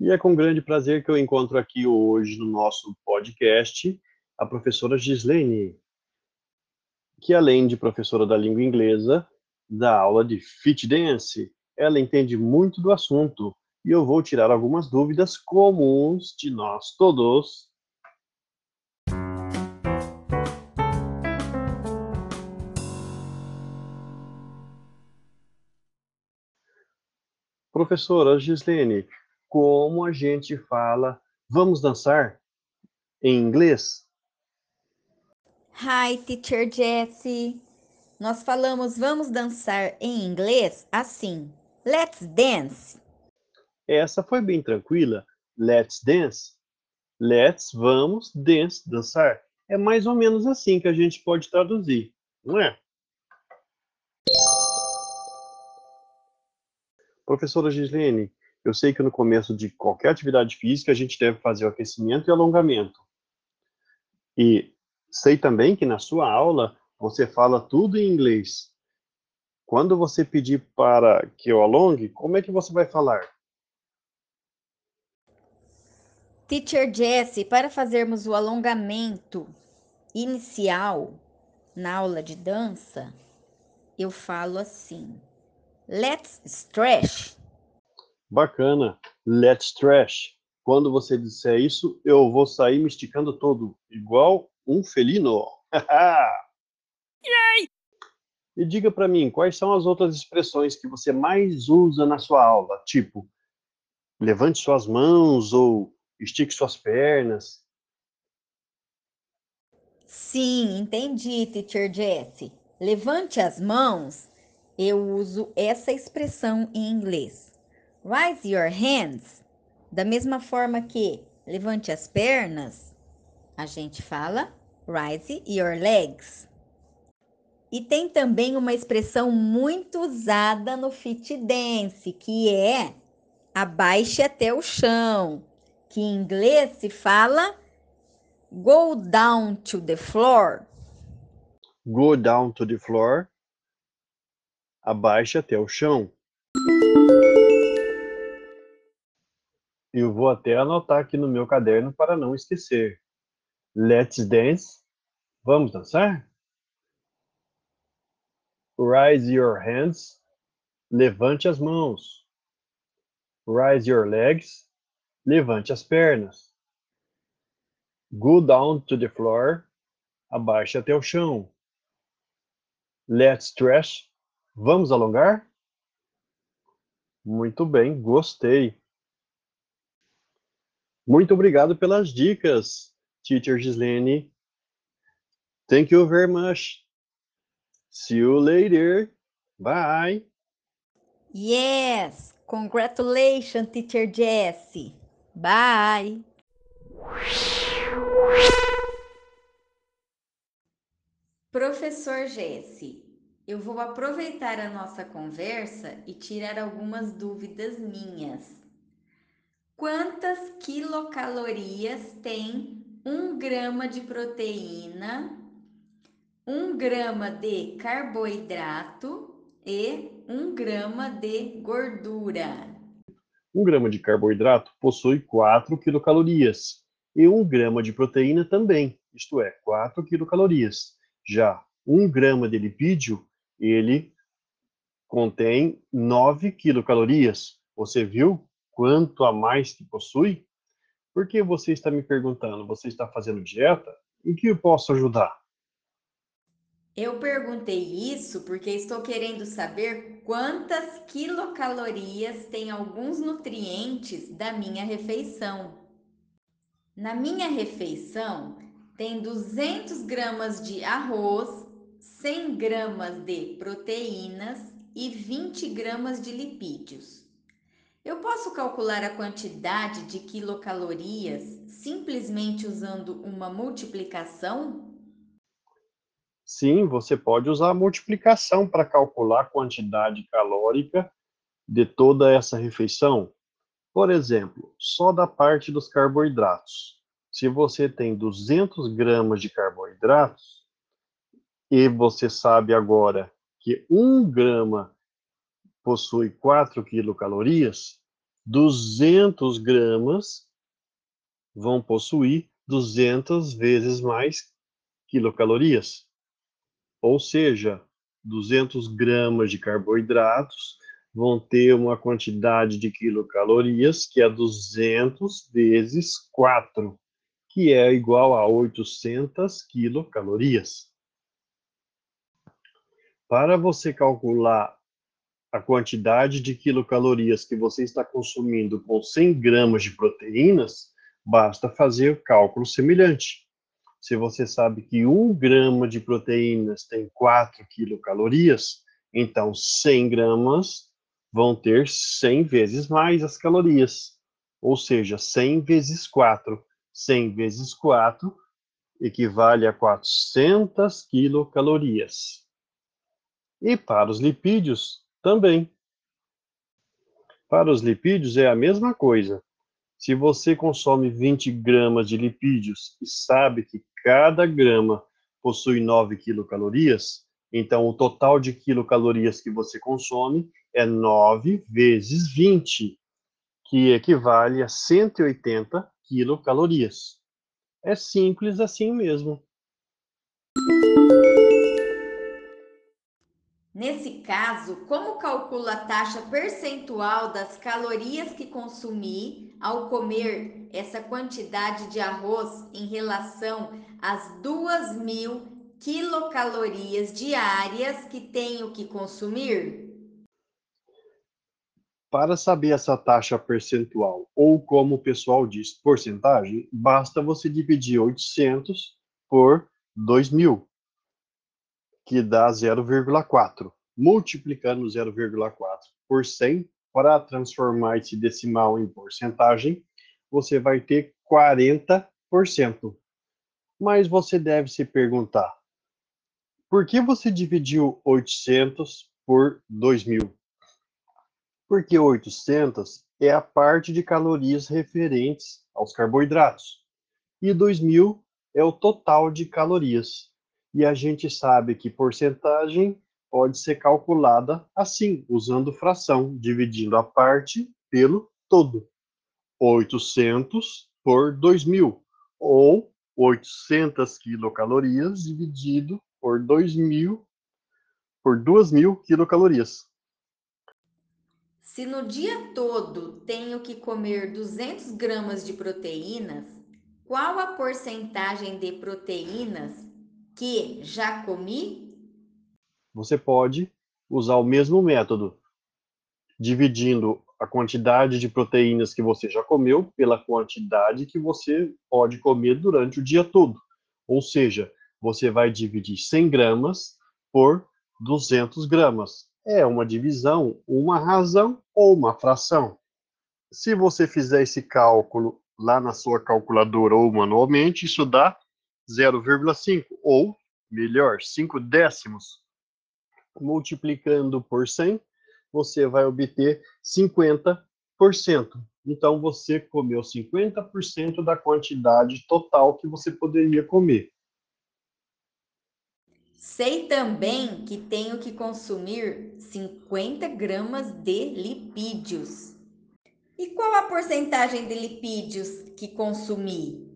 E é com grande prazer que eu encontro aqui hoje no nosso podcast a professora Gislene, que além de professora da língua inglesa, dá aula de fit dance. Ela entende muito do assunto e eu vou tirar algumas dúvidas comuns de nós todos. Professora Gislene, como a gente fala vamos dançar em inglês? Hi, teacher Jessie. Nós falamos vamos dançar em inglês assim. Let's dance. Essa foi bem tranquila. Let's dance. Let's, vamos, dance, dançar. É mais ou menos assim que a gente pode traduzir, não é? Professora Gislene, eu sei que no começo de qualquer atividade física a gente deve fazer o aquecimento e alongamento. E sei também que na sua aula você fala tudo em inglês. Quando você pedir para que eu alongue, como é que você vai falar? Teacher Jessie, para fazermos o alongamento inicial na aula de dança, eu falo assim: Let's stretch. Bacana. Let's stretch. Quando você disser isso, eu vou sair me esticando todo, igual um felino. Yay! E diga para mim, quais são as outras expressões que você mais usa na sua aula? Tipo, levante suas mãos ou estique suas pernas. Sim, entendi, teacher Jesse. Levante as mãos. Eu uso essa expressão em inglês. Raise your hands. Da mesma forma que levante as pernas, a gente fala raise your legs. E tem também uma expressão muito usada no fit dance, que é abaixe até o chão, que em inglês se fala go down to the floor. Go down to the floor. Abaixe até o chão. Eu vou até anotar aqui no meu caderno para não esquecer. Let's dance. Vamos dançar? Raise your hands. Levante as mãos. Raise your legs. Levante as pernas. Go down to the floor. Abaixe até o chão. Let's stretch. Vamos alongar? Muito bem, gostei. Muito obrigado pelas dicas, Teacher Gislene. Thank you very much. See you later. Bye. Yes, congratulations, Teacher Jessie. Bye. Professor Jesse, eu vou aproveitar a nossa conversa e tirar algumas dúvidas minhas. Quantas quilocalorias tem um grama de proteína, um grama de carboidrato e um grama de gordura? Um grama de carboidrato possui 4 quilocalorias e um grama de proteína também, isto é, 4 quilocalorias. Já um grama de lipídio, ele contém 9 quilocalorias. Você viu quanto a mais que possui? Por que você está me perguntando? Você está fazendo dieta? Em que eu posso ajudar? Eu perguntei isso porque estou querendo saber quantas quilocalorias tem alguns nutrientes da minha refeição. Na minha refeição tem 200 gramas de arroz, 100 gramas de proteínas e 20 gramas de lipídios. Eu posso calcular a quantidade de quilocalorias simplesmente usando uma multiplicação? Sim, você pode usar a multiplicação para calcular a quantidade calórica de toda essa refeição. Por exemplo, só da parte dos carboidratos. Se você tem 200 gramas de carboidratos e você sabe agora que 1 grama possui 4 quilocalorias, 200 gramas vão possuir 200 vezes mais quilocalorias. Ou seja, 200 gramas de carboidratos vão ter uma quantidade de quilocalorias que é 200 vezes 4, que é igual a 800 quilocalorias. Para você calcular a quantidade de quilocalorias que você está consumindo com 100 gramas de proteínas, basta fazer o cálculo semelhante. Se você sabe que 1 grama de proteínas tem 4 quilocalorias, então 100 gramas vão ter 100 vezes mais as calorias. Ou seja, 100 vezes 4. 100 vezes 4 equivale a 400 quilocalorias. E para os lipídios, também. Para os lipídios é a mesma coisa. Se você consome 20 gramas de lipídios e sabe que cada grama possui 9 quilocalorias, então o total de quilocalorias que você consome é 9 vezes 20, que equivale a 180 quilocalorias. É simples assim mesmo. Nesse caso, como calcula a taxa percentual das calorias que consumi ao comer essa quantidade de arroz em relação às 2.000 quilocalorias diárias que tenho que consumir? Para saber essa taxa percentual, ou como o pessoal diz, porcentagem, basta você dividir 800 por 2.000 que dá 0,4. Multiplicando 0,4 por 100, para transformar esse decimal em porcentagem, você vai ter 40%. Mas você deve se perguntar, por que você dividiu 800 por 2.000? Porque 800 é a parte de calorias referentes aos carboidratos e 2.000 é o total de calorias e a gente sabe que porcentagem pode ser calculada assim, usando fração, dividindo a parte pelo todo. 800 por 2.000, ou 800 quilocalorias dividido por 2.000, por 2.000 quilocalorias. Se no dia todo tenho que comer 200 gramas de proteínas, qual a porcentagem de proteínas que já comi? Você pode usar o mesmo método, dividindo a quantidade de proteínas que você já comeu pela quantidade que você pode comer durante o dia todo. Ou seja, você vai dividir 100 gramas por 200 gramas. É uma divisão, uma razão ou uma fração. Se você fizer esse cálculo lá na sua calculadora ou manualmente, isso dá 0,5 ou, melhor, 5 décimos. Multiplicando por 100, você vai obter 50%. Então, você comeu 50% da quantidade total que você poderia comer. Sei também que tenho que consumir 50 gramas de lipídios. E qual a porcentagem de lipídios que consumi?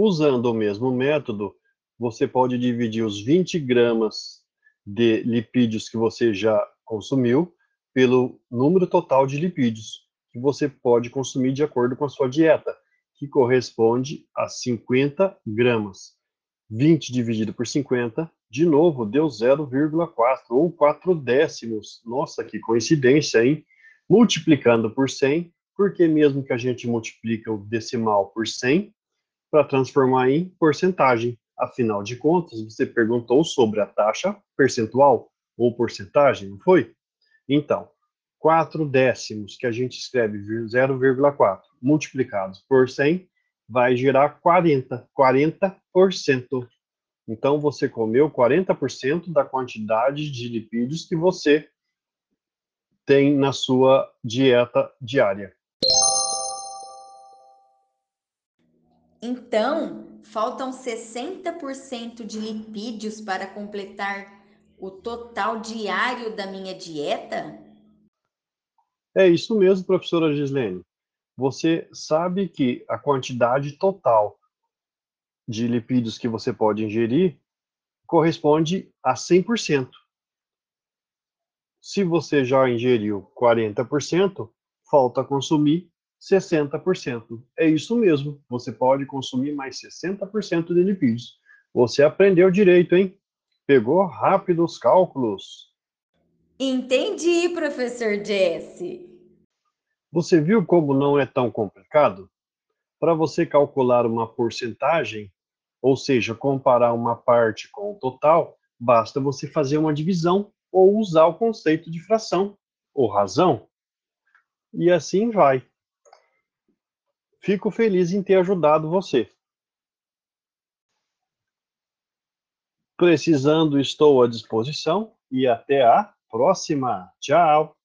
Usando o mesmo método, você pode dividir os 20 gramas de lipídios que você já consumiu pelo número total de lipídios que você pode consumir de acordo com a sua dieta, que corresponde a 50 gramas. 20 dividido por 50, de novo, deu 0,4 ou 4 décimos. Nossa, que coincidência, hein? Multiplicando por 100, porque mesmo que a gente multiplica o decimal por 100, para transformar em porcentagem. Afinal de contas, você perguntou sobre a taxa percentual ou porcentagem, não foi? Então, 4 décimos, que a gente escreve 0,4, multiplicados por 100, vai gerar 40, 40%. Então, você comeu 40% da quantidade de lipídios que você tem na sua dieta diária. Então, faltam 60% de lipídios para completar o total diário da minha dieta? É isso mesmo, professora Gislene. Você sabe que a quantidade total de lipídios que você pode ingerir corresponde a 100%. Se você já ingeriu 40%, falta consumir 60%. É isso mesmo, você pode consumir mais 60% de lipídios. Você aprendeu direito, hein? Pegou rápido os cálculos. Entendi, professor Jesse. Você viu como não é tão complicado? Para você calcular uma porcentagem, ou seja, comparar uma parte com o total, basta você fazer uma divisão ou usar o conceito de fração ou razão. E assim vai. Fico feliz em ter ajudado você. Precisando, estou à disposição e até a próxima. Tchau!